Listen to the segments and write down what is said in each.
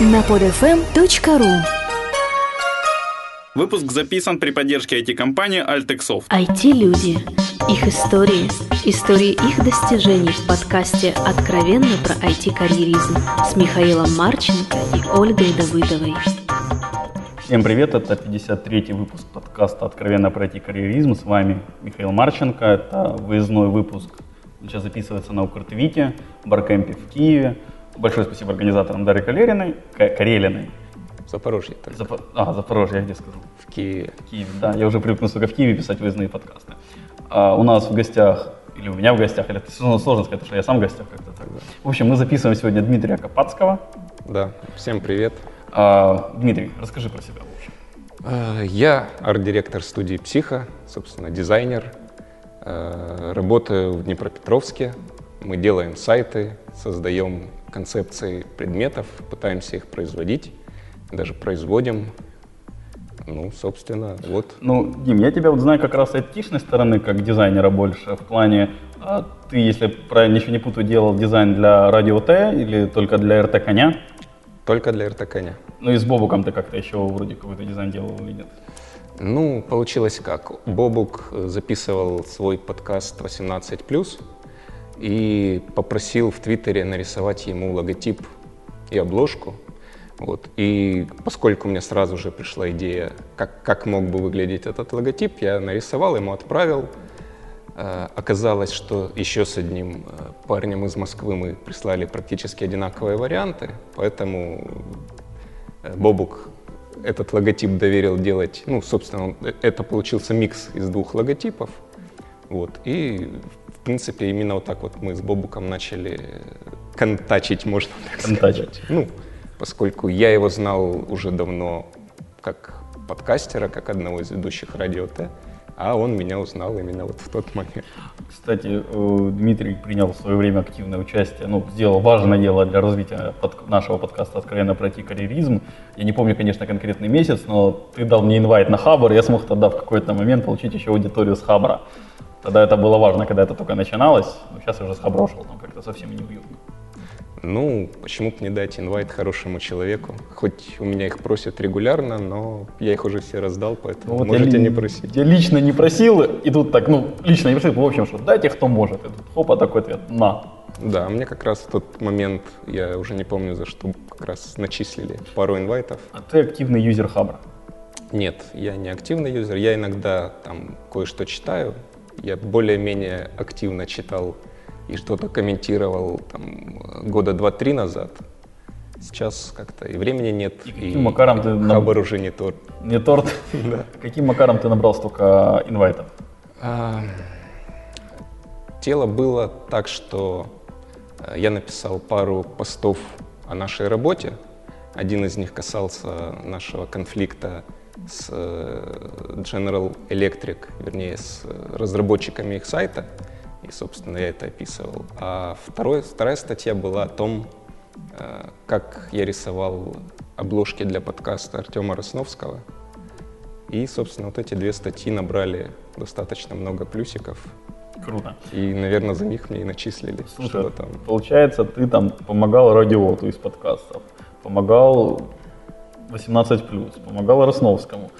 на podfm.ru Выпуск записан при поддержке IT-компании Altexoft. IT-люди. Их истории. Истории их достижений в подкасте «Откровенно про IT-карьеризм» с Михаилом Марченко и Ольгой Давыдовой. Всем привет, это 53-й выпуск подкаста «Откровенно про IT-карьеризм». С вами Михаил Марченко. Это выездной выпуск. Он сейчас записывается на Укртвите, в Баркемпе в Киеве. Большое спасибо организаторам Дарье Калериной, Карелиной. Запорожье только. Запо... А, Запорожье, я где сказал? В Киеве. В Киеве, да. Я уже привык, сука, в Киеве писать выездные подкасты. А у нас в гостях, или у меня в гостях, или это сложно сказать, потому что я сам в гостях как-то так. В общем, мы записываем сегодня Дмитрия Копацкого. Да, всем привет. А, Дмитрий, расскажи про себя, общем. А, Я арт-директор студии «Психо», собственно, дизайнер. А, Работаю в Днепропетровске. Мы делаем сайты, создаем концепции предметов, пытаемся их производить, даже производим. Ну, собственно, вот. Ну, Дим, я тебя вот знаю как раз с айтишной стороны, как дизайнера больше, в плане, а ты, если правильно ничего не путаю, делал дизайн для радио Т или только для РТ Коня? Только для РТ «Коня». Ну и с Бобуком ты как-то еще вроде какой-то дизайн делал или нет? Ну, получилось как. Бобук записывал свой подкаст 18+, и попросил в Твиттере нарисовать ему логотип и обложку. Вот. И поскольку мне сразу же пришла идея, как, как мог бы выглядеть этот логотип, я нарисовал, ему отправил. Э, Оказалось, что еще с одним э, парнем из Москвы мы прислали практически одинаковые варианты, поэтому э, Бобук этот логотип доверил делать, ну, собственно, это получился микс из двух логотипов, вот, и, в принципе, именно вот так вот мы с Бобуком начали контачить, можно так Контачить. сказать. Ну, поскольку я его знал уже давно как подкастера, как одного из ведущих радио Т, а он меня узнал именно вот в тот момент. Кстати, э, Дмитрий принял в свое время активное участие, ну, сделал важное дело для развития под- нашего подкаста «Откровенно пройти карьеризм». Я не помню, конечно, конкретный месяц, но ты дал мне инвайт на Хабр, и я смог тогда в какой-то момент получить еще аудиторию с Хабра. Тогда это было важно, когда это только начиналось, но сейчас я уже с Хабра ушел, там как-то совсем неуютно. Ну, почему бы не дать инвайт хорошему человеку? Хоть у меня их просят регулярно, но я их уже все раздал, поэтому Ну, вот можете я, не просить. Я лично не просил, и тут так, ну, лично не просил, в общем, что дайте кто может. И тут хопа, такой ответ, на. Да, мне как раз в тот момент, я уже не помню за что, как раз начислили пару инвайтов. А ты активный юзер Хабра. Нет, я не активный юзер, я иногда там кое-что читаю. Я более-менее активно читал и что-то комментировал там года два-три назад. Сейчас как-то и времени нет, И и, каким макаром ты Хабар уже не тот. Не торт. Каким макаром ты набрал столько инвайтов? А, Дело было так, что э, я написал пару постов о нашей работе. Один из них касался нашего конфликта с э, General Electric, вернее, с э, разработчиками их сайта. И, собственно, я это описывал. А второй, вторая статья была о том, э, как я рисовал обложки для подкаста Артема Росновского. И, собственно, вот эти две статьи набрали достаточно много плюсиков. Круто. И, наверное, за них мне и начислили Слушай, что-то там. получается, ты там помогал радиоту из подкастов, помогал 18+, помогал Росновскому.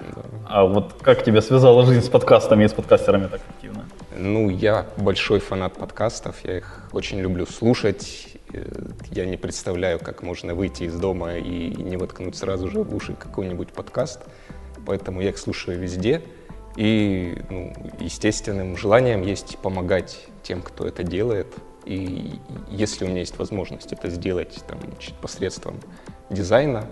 А вот как тебя связала жизнь с подкастами и с подкастерами так активно? Ну, я большой фанат подкастов, я их очень люблю слушать. Э, Я не представляю, как можно выйти из дома и не воткнуть сразу же в уши какой-нибудь подкаст. Поэтому я их слушаю везде. И ну, естественным желанием есть помогать тем, кто это делает. И если у меня есть возможность это сделать там, посредством дизайна,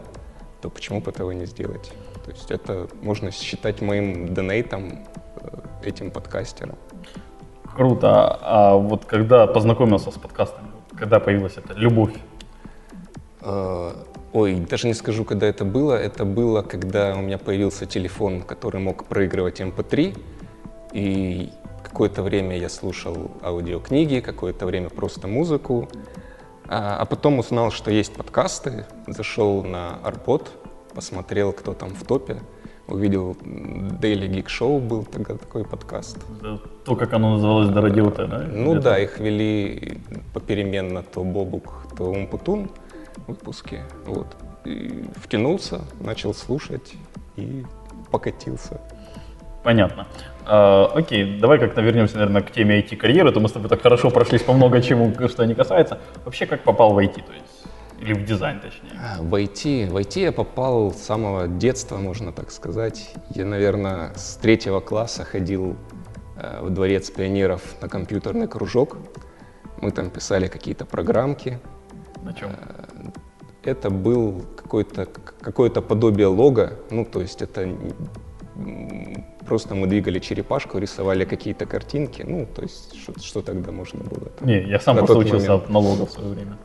то почему бы этого не сделать? То есть это можно считать моим донейтом э, этим подкастерам. Круто. А вот когда познакомился с подкастами, когда появилась эта любовь? Э, Ой, даже не скажу, когда это было. Это было, когда у меня появился телефон, который мог проигрывать MP3. И какое-то время я слушал аудиокниги, какое-то время просто музыку. А, а потом узнал, что есть подкасты. Зашел на Арпод, посмотрел, кто там в топе. Увидел Daily Geek Show был тогда такой подкаст. То, как оно называлось до радио Т, да? Ну да, их вели попеременно то Бобук, то Умпутун выпуски. Вот. и втянулся, начал слушать и покатился. Понятно. А, окей, давай как-то вернемся, наверное, к теме IT-карьеры. То мы с тобой так хорошо прошлись по много чему, что не касается. Вообще, как попал в IT, то есть, или в дизайн, точнее? А, В IT, в IT я попал с самого детства, можно так сказать. Я, наверное, с третьего класса ходил э, в дворец пионеров на компьютерный кружок. Мы там писали какие-то программки. На чем? Это был какое-то подобие лога, ну то есть это просто мы двигали черепашку, рисовали какие-то картинки, ну то есть что, что тогда можно было. там. Не, я сам просто учился момент. от налогов в свое время.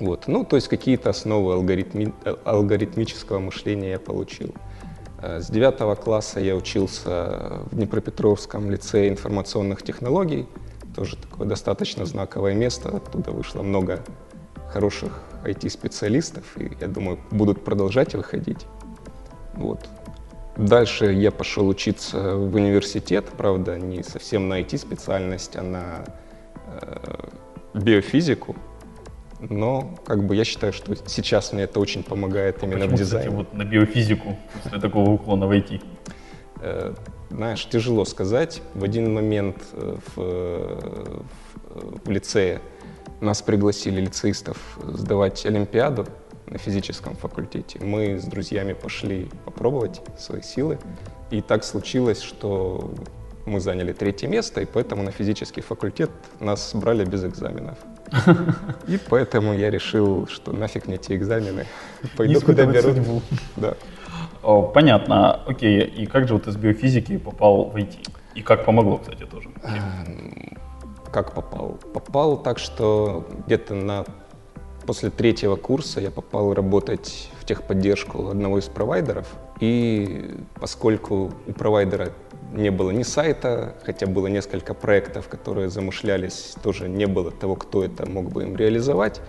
Вот, ну, то есть какие-то основы алгоритми- э, алгоритмического мышления я получил. Э, С девятого класса я учился в Днепропетровском лицее информационных технологий, тоже такое достаточно знаковое место, оттуда вышло много хороших IT-специалистов, и, я думаю, будут продолжать выходить. Вот. Дальше я пошел учиться в университет, правда, не совсем на IT-специальность, а на э, биофизику. Но как бы я считаю, что сейчас мне это очень помогает именно Почему, в кстати, дизайне. вот на биофизику после такого уклона в IT? Э, Знаешь, тяжело сказать. В один момент э, в, э, в- в лицее нас пригласили лицеистов сдавать Олимпиаду на физическом факультете. Мы с друзьями пошли попробовать свои силы. И так случилось, что мы заняли третье место, и поэтому на физический факультет нас брали без экзаменов. И поэтому я решил, что нафиг мне эти экзамены. Пойду куда берут. Да. О, понятно. Окей, и как же вот из биофизики попал в IT? И как помогло, кстати, тоже? Как попал? Попал так, что где-то на после третьего курса я попал работать в техподдержку одного из провайдеров. И поскольку у провайдера не было ни сайта, хотя было несколько проектов, которые замышлялись, тоже не было того, кто это мог бы им реализовать,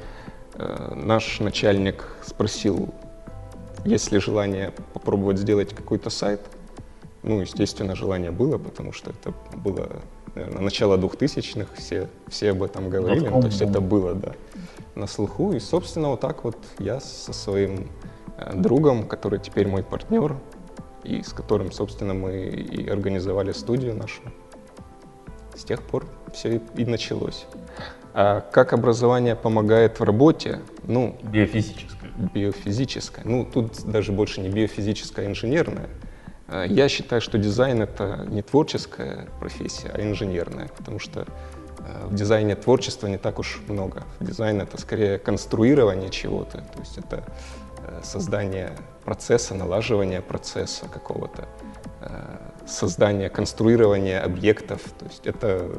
э, наш начальник спросил, есть ли желание попробовать сделать какой-то сайт. Ну, естественно, желание было, потому что это было, наверное, начало 2000-х, все, все об этом говорили, Дотком то есть это было, да, на слуху. И, собственно, вот так вот я со своим э, другом, который теперь мой партнер, и с которым, собственно, мы и организовали студию нашу, с тех пор все и, началось. А как образование помогает в работе? Ну, Биофизическое. биофизическое. Ну, тут даже больше не биофизическое, а инженерное. Э, Я считаю, что дизайн — это не творческая профессия, а инженерная, потому что в дизайне творчества не так уж много. Дизайн — это скорее конструирование чего-то, то есть это э, создание процесса, налаживание процесса какого-то, э, создание, конструирование объектов. То есть это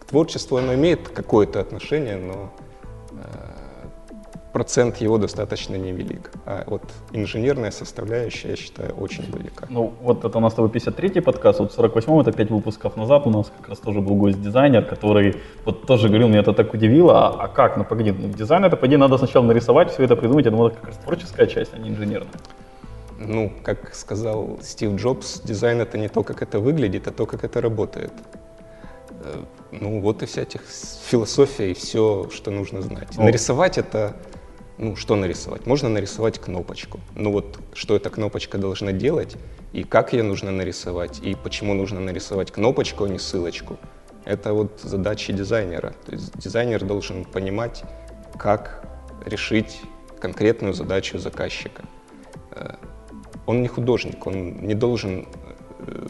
к творчеству оно имеет какое-то отношение, но э, процент его достаточно невелик. А вот инженерная составляющая, я считаю, очень велика. Ну, вот это у нас с тобой 53-й подкаст, вот в 48-м, это 5 выпусков назад у нас как раз тоже был гость-дизайнер, который вот тоже говорил, меня это так удивило, а, а как, ну погоди, ну, дизайн это, погоди, надо сначала нарисовать, все это придумать, я думал, это как раз творческая часть, а не инженерная. Ну, как сказал Стив Джобс, дизайн это не то, как это выглядит, а то, как это работает. Э, Ну, вот и вся этих философия и все, что нужно знать. О. Нарисовать это, ну, что нарисовать? Можно нарисовать кнопочку. Ну вот, что эта кнопочка должна делать, и как ее нужно нарисовать, и почему нужно нарисовать кнопочку, а не ссылочку. Это вот задачи дизайнера. То есть дизайнер должен понимать, как решить конкретную задачу заказчика. Э, Он не художник, он не должен э,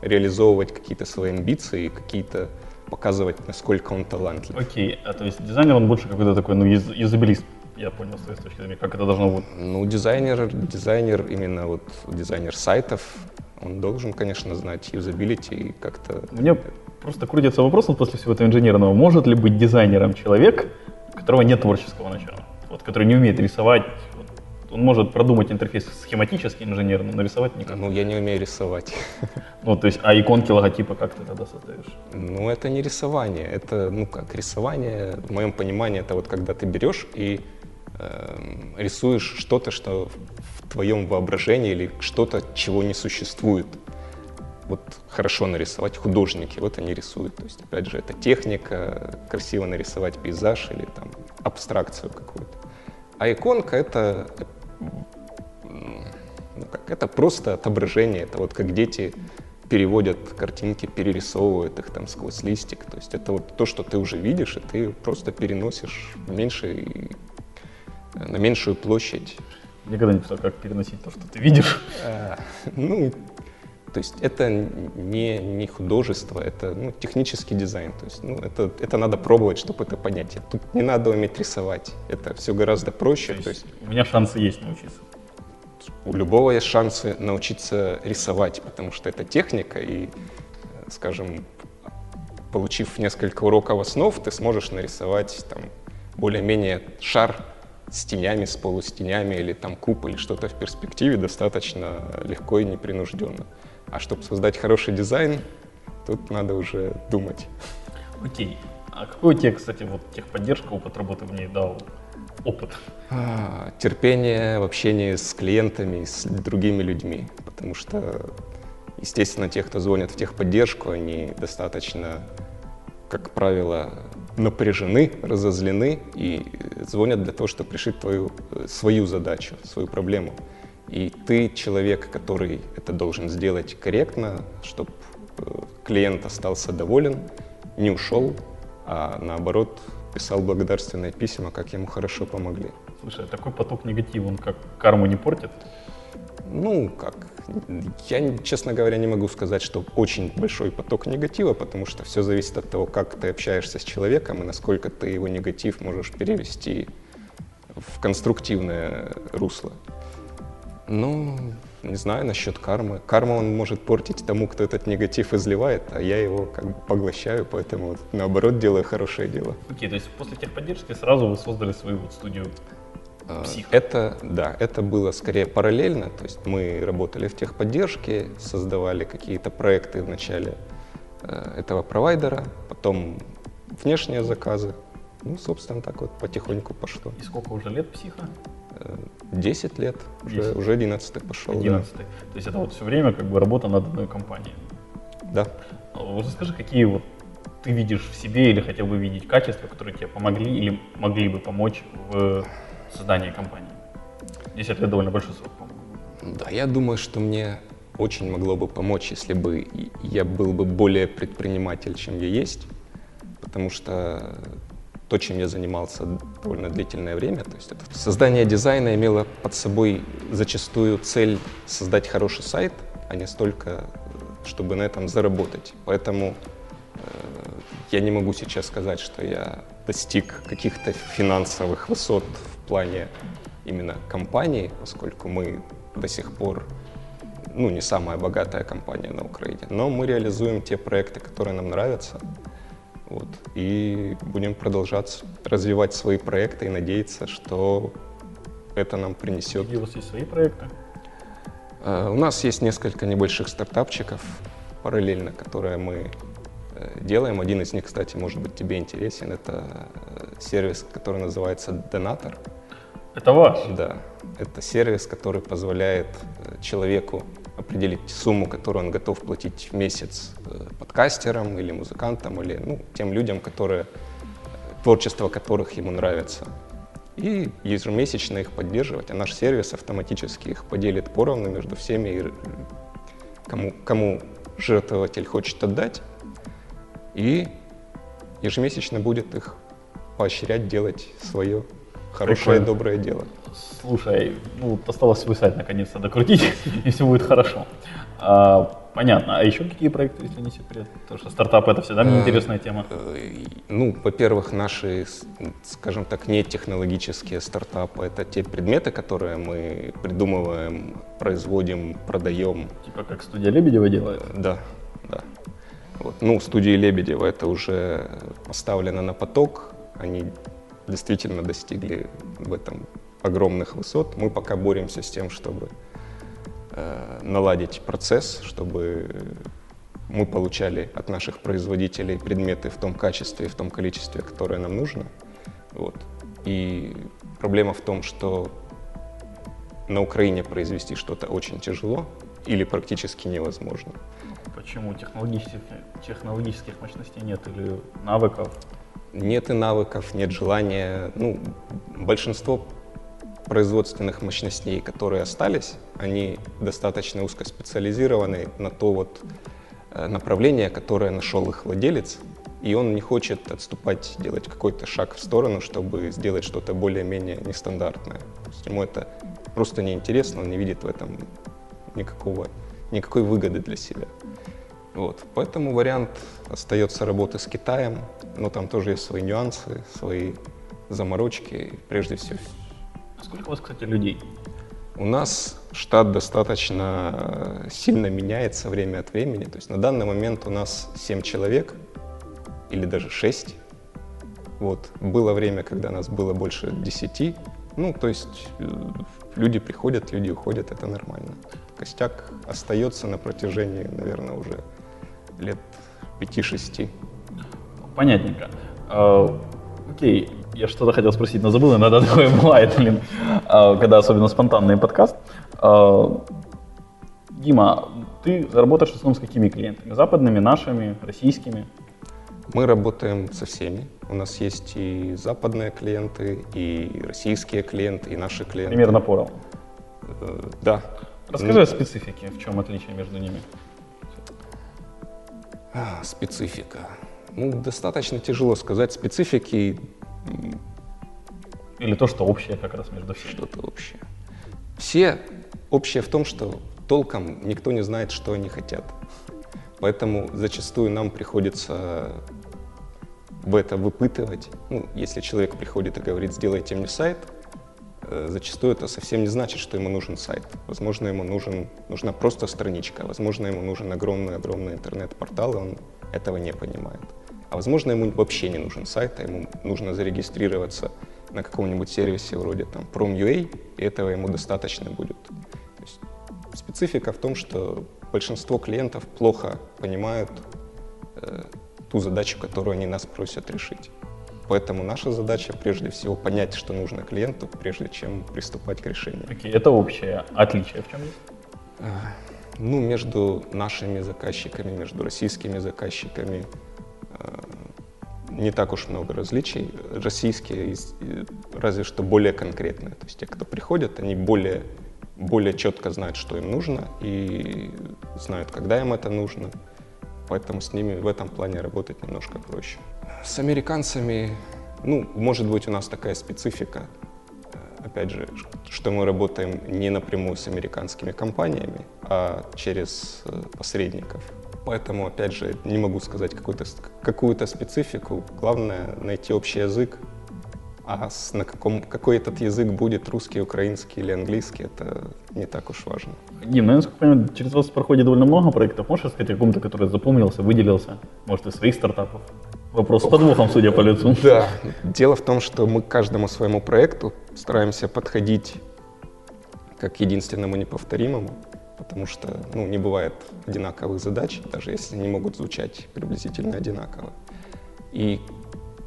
реализовывать какие-то свои амбиции, какие-то показывать, насколько он талантлив. Окей, а то есть дизайнер, он больше какой-то такой, ну, юз- юзабилист, я понял с твоей точки зрения, как это должно быть. Ну, дизайнер, дизайнер, именно вот дизайнер сайтов, он должен, конечно, знать юзабилити и как-то... Меня просто крутится вопрос вот после всего этого инженерного, может ли быть дизайнером человек, у которого нет творческого начала, вот, который не умеет рисовать, вот, он может продумать интерфейс схематически инженерно, но нарисовать никак. Ну, я не умею рисовать. Ну, то есть, а иконки, логотипа как ты тогда создаешь? Ну, это не рисование. Это, ну как, рисование, в моем понимании, это вот когда ты берешь и рисуешь что-то, что в- твоем воображении или что-то, чего не существует. Вот хорошо нарисовать художники, вот они рисуют. То есть, опять же, это техника, красиво нарисовать пейзаж или там абстракцию какую-то. А иконка — это так. Это просто отображение, это вот как дети переводят картинки, перерисовывают их там сквозь листик. То есть это вот то, что ты уже видишь, и ты просто переносишь в меньший, на меньшую площадь. Никогда не писал, как переносить то, что ты видишь. А, ну, то есть это не, не художество, это ну, технический дизайн. То есть, ну, это, это надо пробовать, чтобы это понять. Тут не надо уметь рисовать. Это все гораздо проще. То есть, то есть у меня шансы есть научиться. У любого есть шансы научиться рисовать, потому что это техника, и, скажем, получив несколько уроков основ, ты сможешь нарисовать там более-менее шар с тенями, с полустенями или там куб или что-то в перспективе достаточно легко и непринужденно. А чтобы создать хороший дизайн, тут надо уже думать. Окей. А какой тебе, кстати, вот техподдержка, опыт работы в ней дал опыт? А, терпение в общении с клиентами, с другими людьми. Потому что, естественно, те, кто звонят в техподдержку, они достаточно, как правило, напряжены, разозлены и звонят для того, чтобы решить твою, свою задачу, свою проблему. И ты человек, который это должен сделать корректно, чтобы э, клиент остался доволен, не ушел, а наоборот писал благодарственные письма, как ему хорошо помогли. Слушай, а такой поток негатива, он как карму не портит? Ну, как, я, честно говоря, не могу сказать, что очень большой поток негатива, потому что все зависит от того, как ты общаешься с человеком и насколько ты его негатив можешь перевести в конструктивное русло. Ну, не знаю насчет кармы. Карма он может портить тому, кто этот негатив изливает, а я его как бы поглощаю, поэтому наоборот делаю хорошее дело. Окей, okay, то есть после техподдержки сразу вы создали свою вот студию Псих. Это, да, это было скорее параллельно, то есть мы работали в техподдержке, создавали какие-то проекты в начале э, этого провайдера, потом внешние заказы, ну, собственно, так вот потихоньку пошло. И сколько уже лет психа? 10 лет, 10. уже, уже 11 пошел. 11 да. То есть это вот все время как бы работа над одной компанией. Да. А вот расскажи, какие вот ты видишь в себе или хотел бы видеть качества, которые тебе помогли или могли бы помочь в создании компании? 10 лет довольно большой срок, по-моему. Да, я думаю, что мне очень могло бы помочь, если бы я был бы более предприниматель, чем я есть, потому что то, чем я занимался довольно длительное время. То есть это создание дизайна имело под собой зачастую цель создать хороший сайт, а не столько, чтобы на этом заработать. Поэтому э, я не могу сейчас сказать, что я достиг каких-то финансовых высот в плане именно компании, поскольку мы до сих пор ну, не самая богатая компания на Украине, но мы реализуем те проекты, которые нам нравятся, вот. И будем продолжать развивать свои проекты и надеяться, что это нам принесет. Какие у вас есть свои проекты? Uh, у нас есть несколько небольших стартапчиков параллельно, которые мы делаем. Один из них, кстати, может быть тебе интересен. Это uh, сервис, который называется Донатор. Это ваш? Да. Это сервис, который позволяет человеку определить сумму, которую он готов платить в месяц э, подкастерам или музыкантам, или ну, тем людям, которые, творчество которых ему нравится. И ежемесячно их поддерживать, а наш сервис автоматически их поделит поровну между всеми, и кому, кому жертвователь хочет отдать, и ежемесячно будет их поощрять делать свое хорошее, Прикольно. доброе дело. Слушай, ну, осталось свой сайт наконец-то докрутить, и все будет хорошо. А, понятно. А еще какие проекты, если не секрет? Потому что стартап это всегда мне э, интересная тема. Э, ну, во-первых, наши, скажем так, не технологические стартапы это те предметы, которые мы придумываем, производим, продаем. Типа как студия Лебедева делает? Да, да. Вот. Ну, студии Лебедева это уже поставлено на поток. Они действительно достигли в этом огромных высот. Мы пока боремся с тем, чтобы э, наладить процесс, чтобы мы получали от наших производителей предметы в том качестве и в том количестве, которое нам нужно. Вот. И проблема в том, что на Украине произвести что-то очень тяжело или практически невозможно. Почему технологических, технологических мощностей нет или навыков? Нет и навыков, нет желания. Ну, большинство производственных мощностей, которые остались, они достаточно узкоспециализированы на то вот э, направление, которое нашел их владелец, и он не хочет отступать, делать какой-то шаг в сторону, чтобы сделать что-то более-менее нестандартное. То есть ему это просто неинтересно, он не видит в этом никакого, никакой выгоды для себя. Вот. Поэтому вариант остается работы с Китаем, но там тоже есть свои нюансы, свои заморочки, прежде всего. Сколько у вас, кстати, людей? У нас штат достаточно сильно меняется время от времени. То есть на данный момент у нас 7 человек или даже 6. Вот. Было время, когда нас было больше 10. Ну, то есть э, люди приходят, люди уходят, это нормально. Костяк остается на протяжении, наверное, уже лет 5-6. Понятненько. А, окей, я что-то хотел спросить, но забыл, иногда такое бывает, блин, а, когда особенно спонтанный подкаст. А, Дима, ты работаешь в основном с какими клиентами? Западными, нашими, российскими? Мы работаем со всеми. У нас есть и западные клиенты, и российские клиенты, и наши клиенты. Примерно поровну. Э, Да. Расскажи о специфике, в чем отличие между ними. а, Специфика. Ну, достаточно тяжело сказать специфики, Или то, что общее как раз между всеми. что-то общее. Все общее в том, что толком никто не знает, что они хотят. Поэтому зачастую нам приходится в это выпытывать. Ну, если человек приходит и говорит, сделайте мне сайт, зачастую это совсем не значит, что ему нужен сайт. Возможно, ему нужен, нужна просто страничка, возможно, ему нужен огромный-огромный интернет-портал, и он этого не понимает. А возможно, ему вообще не нужен сайт, а ему нужно зарегистрироваться на каком-нибудь сервисе вроде там Prom.ua, и этого ему достаточно будет. То есть специфика в том, что большинство клиентов плохо понимают э, ту задачу, которую они нас просят решить. Поэтому наша задача прежде всего понять, что нужно клиенту, прежде чем приступать к решению. Окей, это общее. Отличие в чем есть? Ну, между нашими заказчиками, между российскими заказчиками э, не так уж много различий. Российские э, разве что более конкретные. То есть те, кто приходят, они более, более четко знают, что им нужно и знают, когда им это нужно. Поэтому с ними в этом плане работать немножко проще. С американцами, ну, может быть, у нас такая специфика, э, опять же, что мы работаем не напрямую с американскими компаниями, а через э, посредников. Поэтому, опять же, не могу сказать какую-то, с- какую-то специфику. Главное найти общий язык, а с- на каком, какой этот язык будет, русский, украинский или английский, это не так уж важно. Дим, ну, я насколько понимаю, через вас проходит довольно много проектов. Можешь рассказать о каком-то, который запомнился, выделился? Может, из своих стартапов? Вопрос с подвохом, судя по лицу. Да. Дело в том, что мы к каждому своему проекту стараемся подходить как единственному неповторимому, потому что ну, не бывает одинаковых задач, даже если они могут звучать приблизительно одинаково. И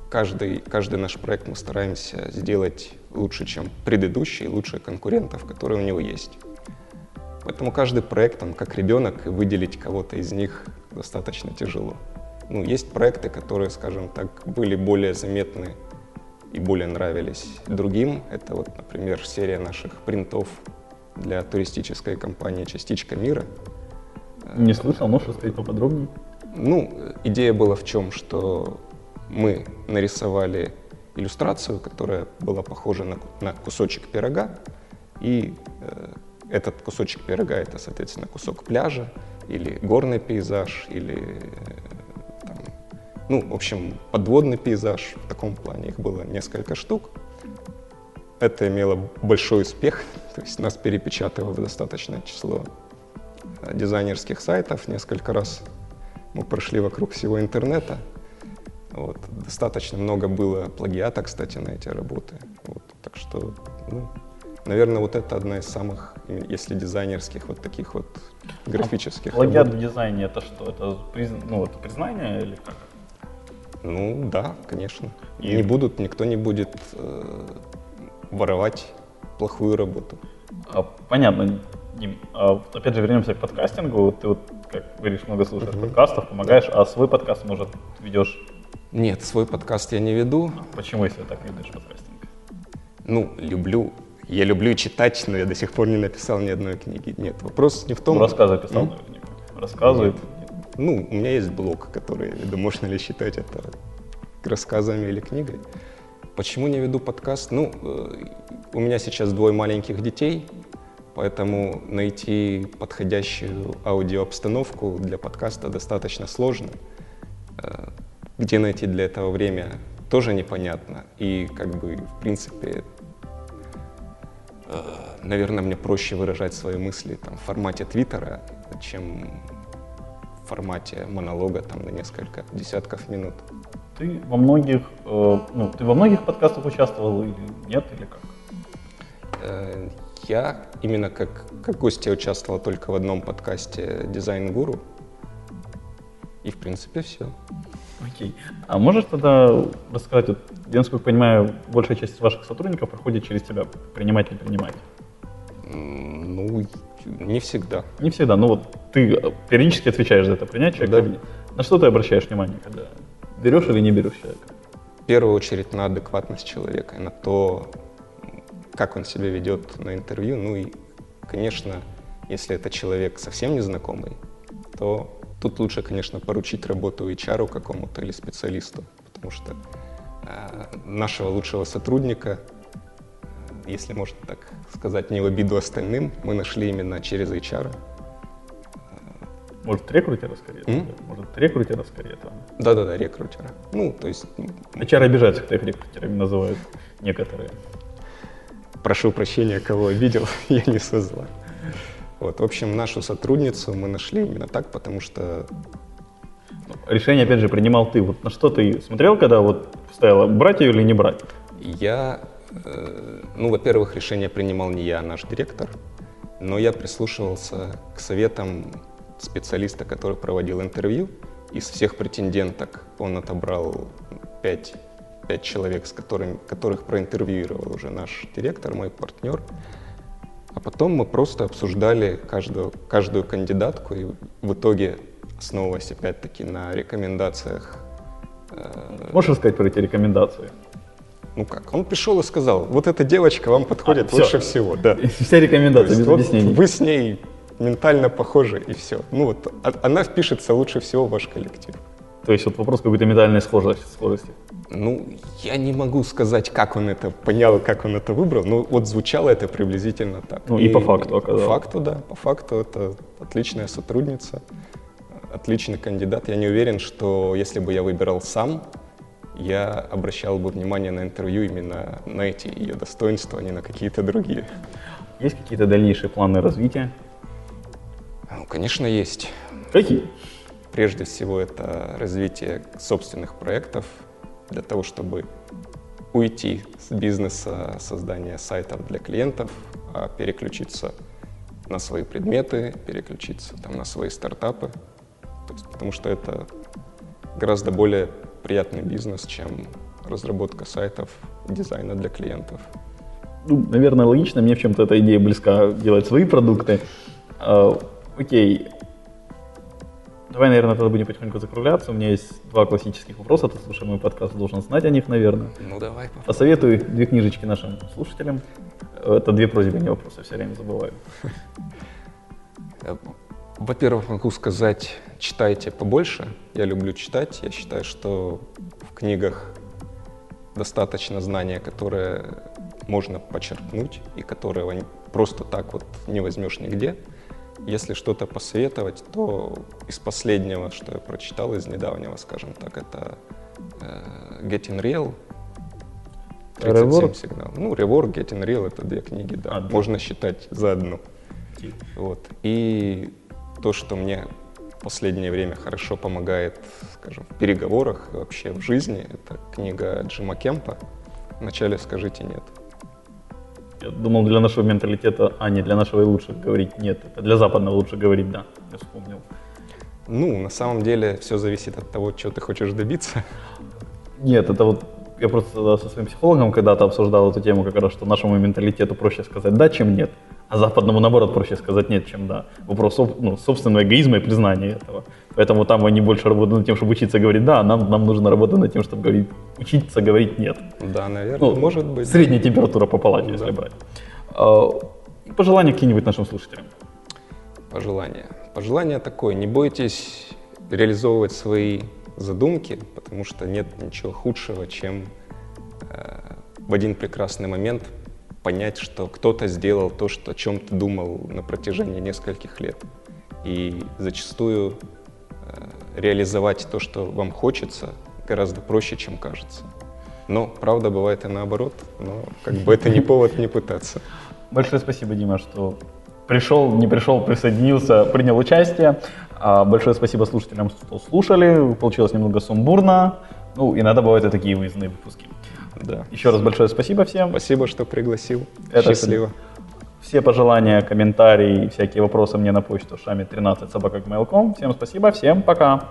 каждый, каждый наш проект мы стараемся сделать лучше, чем предыдущий, лучше конкурентов, которые у него есть. Поэтому каждый проект, он как ребенок, и выделить кого-то из них достаточно тяжело. Ну, есть проекты, которые, скажем так, были более заметны и более нравились другим. Это вот, например, серия наших принтов для туристической компании «Частичка мира». Не слышал, можешь рассказать поподробнее? Ну, идея была в чем, что мы нарисовали иллюстрацию, которая была похожа на, на кусочек пирога, и э, этот кусочек пирога это, соответственно, кусок пляжа или горный пейзаж, или э, ну, в общем, подводный пейзаж в таком плане. Их было несколько штук. Это имело большой успех, то есть нас перепечатывало достаточное число э, дизайнерских сайтов несколько раз. Мы прошли вокруг всего интернета. Вот. Достаточно много было плагиата, кстати, на эти работы. Вот. Так что, ну, наверное, вот это одна из самых, если дизайнерских, вот таких вот графических Плагиат работ. в дизайне это что? Это призн- ну, вот, признание или как? Ну, да, конечно. И- Не будут, никто не будет э, воровать плохую работу. А, понятно, Дим. А, опять же, вернемся к подкастингу. Ты вот, как говоришь, много слушаешь подкастов, помогаешь, а свой подкаст, может, ведешь? Нет, свой подкаст я не веду. Почему, если так ведешь подкастинг? Ну, люблю я люблю читать, но я до сих пор не написал ни одной книги. Нет, вопрос не в том... Ну, рассказы писал М? наверняка. Рассказы. Ну, у меня есть блог, который, я думаю, можно ли считать это рассказами или книгой. Почему не веду подкаст? Ну, э, у меня сейчас двое маленьких детей, поэтому найти подходящую аудиообстановку для подкаста достаточно сложно. Э, Где найти для этого время, тоже непонятно. И, как бы, в принципе, э, наверное, мне проще выражать свои мысли там, в формате твиттера, чем формате монолога там, на несколько десятков минут. Ты во многих, э, ну, ты во многих подкастах участвовал или нет, или как? Э, Я именно как, как гость я участвовал только в одном подкасте «Дизайн Гуру». И, в принципе, все. Окей. А можешь тогда рассказать, вот, я, насколько понимаю, большая часть ваших сотрудников проходит через тебя, принимать, не принимать? Ну, не всегда. Не всегда, но вот ты э, периодически отвечаешь за это, принять человека Да. или нет. На что ты обращаешь внимание, когда берешь или не берешь человека? В первую очередь на адекватность человека, на то, как он себя ведет на интервью. Ну и, конечно, если это человек совсем незнакомый, то тут лучше, конечно, поручить работу HR какому-то или специалисту, потому что э, нашего лучшего сотрудника, э, если можно так сказать, не в обиду остальным, мы нашли именно через HR. Может, рекрутера скорее? М? Может, рекрутера скорее там? Да-да-да, рекрутера. Ну, то есть, HR обижается, когда их рекрутерами называют некоторые. прошу прощения, кого обидел, я не со зла. Вот, в общем, нашу сотрудницу мы нашли именно так, потому что Решение, опять же, принимал ты. Вот на что ты смотрел, когда вот стояло, брать ее или не брать? я, э, ну, во-первых, решение принимал не я, а наш директор, но я прислушивался к советам специалиста, который проводил интервью. Из всех претенденток он отобрал пять, пять человек, с которыми, которых проинтервьюировал уже наш директор, мой партнер. А потом мы просто обсуждали каждую, каждую кандидатку и в итоге, основываясь опять-таки на рекомендациях э, Можешь рассказать про эти рекомендации? ну как, он пришел и сказал, вот эта девочка вам подходит А, лучше всего, да. Вся рекомендация, есть без вот объяснений. вы с ней ментально похожи и все. Ну вот, а- она впишется лучше всего в ваш коллектив. То есть вот вопрос какой-то ментальной схожести. Ну, я не могу сказать, как он это понял, как он это выбрал, но вот звучало это приблизительно так. Ну, и по факту По оказалось. факту, да, по факту это отличная сотрудница, отличный кандидат. Я не уверен, что если бы я выбирал сам, я обращал бы внимание на интервью именно на эти ее достоинства, а не на какие-то другие. Есть какие-то дальнейшие планы развития? Ну, конечно, есть. Какие? Прежде всего, это развитие собственных проектов для того, чтобы уйти с бизнеса создания сайтов для клиентов, а переключиться на свои предметы, переключиться там, на свои стартапы. Есть, потому что это гораздо более приятный бизнес, чем разработка сайтов, дизайна для клиентов. Ну, наверное, логично. Мне в чем-то эта идея близка делать свои продукты. Окей. Давай, наверное, тогда будем потихоньку закругляться. У меня есть два классических вопроса. Ты слушай мой подкаст, должен знать о них, наверное. Ну давай, попробуй. Посоветуй две книжечки нашим слушателям. Это две просьбы, не вопросы, все время забываю. Э, Во-первых, могу сказать, читайте побольше. Я люблю читать. Я считаю, что в книгах достаточно знания, которые можно почерпнуть и которого просто так вот не возьмешь нигде. Если что-то посоветовать, то из последнего, что я прочитал, из недавнего, скажем так, это э, Getting Real, 37 Reward? сигнал. Ну, Reward, Getting Real — это две книги, да. А, да. Можно считать за одну. Вот. И то, что мне в последнее время хорошо помогает, скажем, в переговорах и вообще в жизни, это книга Джима Кемпа «Вначале скажите нет». Я думал, для нашего менталитета, а не для нашего и лучше говорить нет. Это для западного лучше говорить да. Я вспомнил. Ну, на самом деле, все зависит от того, чего ты хочешь добиться. Нет, это вот я просто со своим психологом когда-то обсуждал эту тему, как раз, что нашему менталитету проще сказать да, чем нет, а западному наоборот проще сказать нет, чем да. Вопрос ну, собственного эгоизма и признания этого. Поэтому там они больше работают над тем, чтобы учиться говорить да, а нам, нам нужно работать над тем, чтобы говорить, учиться говорить нет. Да, наверное, Ну, может быть. Средняя температура по палате, Да. если брать. Э, и пожелания какие-нибудь нашим слушателям. Пожелания. Пожелание такое. Не бойтесь реализовывать свои задумки, потому что нет ничего худшего, чем э, в один прекрасный момент понять, что кто-то сделал то, что, о чем ты думал на протяжении нескольких лет. И зачастую э, реализовать то, что вам хочется, гораздо проще, чем кажется. Но правда бывает и наоборот, но как бы это не повод не пытаться. Большое спасибо, Дима, что пришел, не пришел, присоединился, принял участие. А, большое спасибо слушателям, что слушали. Получилось немного сумбурно. Ну, иногда бывают и такие выездные выпуски. Да. Еще раз большое спасибо всем. Спасибо, что пригласил. Это Счастливо. Все пожелания, комментарии, всякие вопросы мне на почту шами 13 собака.mail.com. Всем спасибо, всем пока.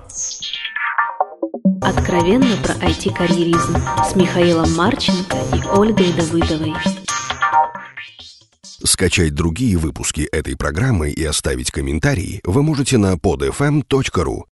Откровенно про IT-карьеризм с Михаилом Марченко и Ольгой Давыдовой. Скачать другие выпуски этой программы и оставить комментарии вы можете на podfm.ru.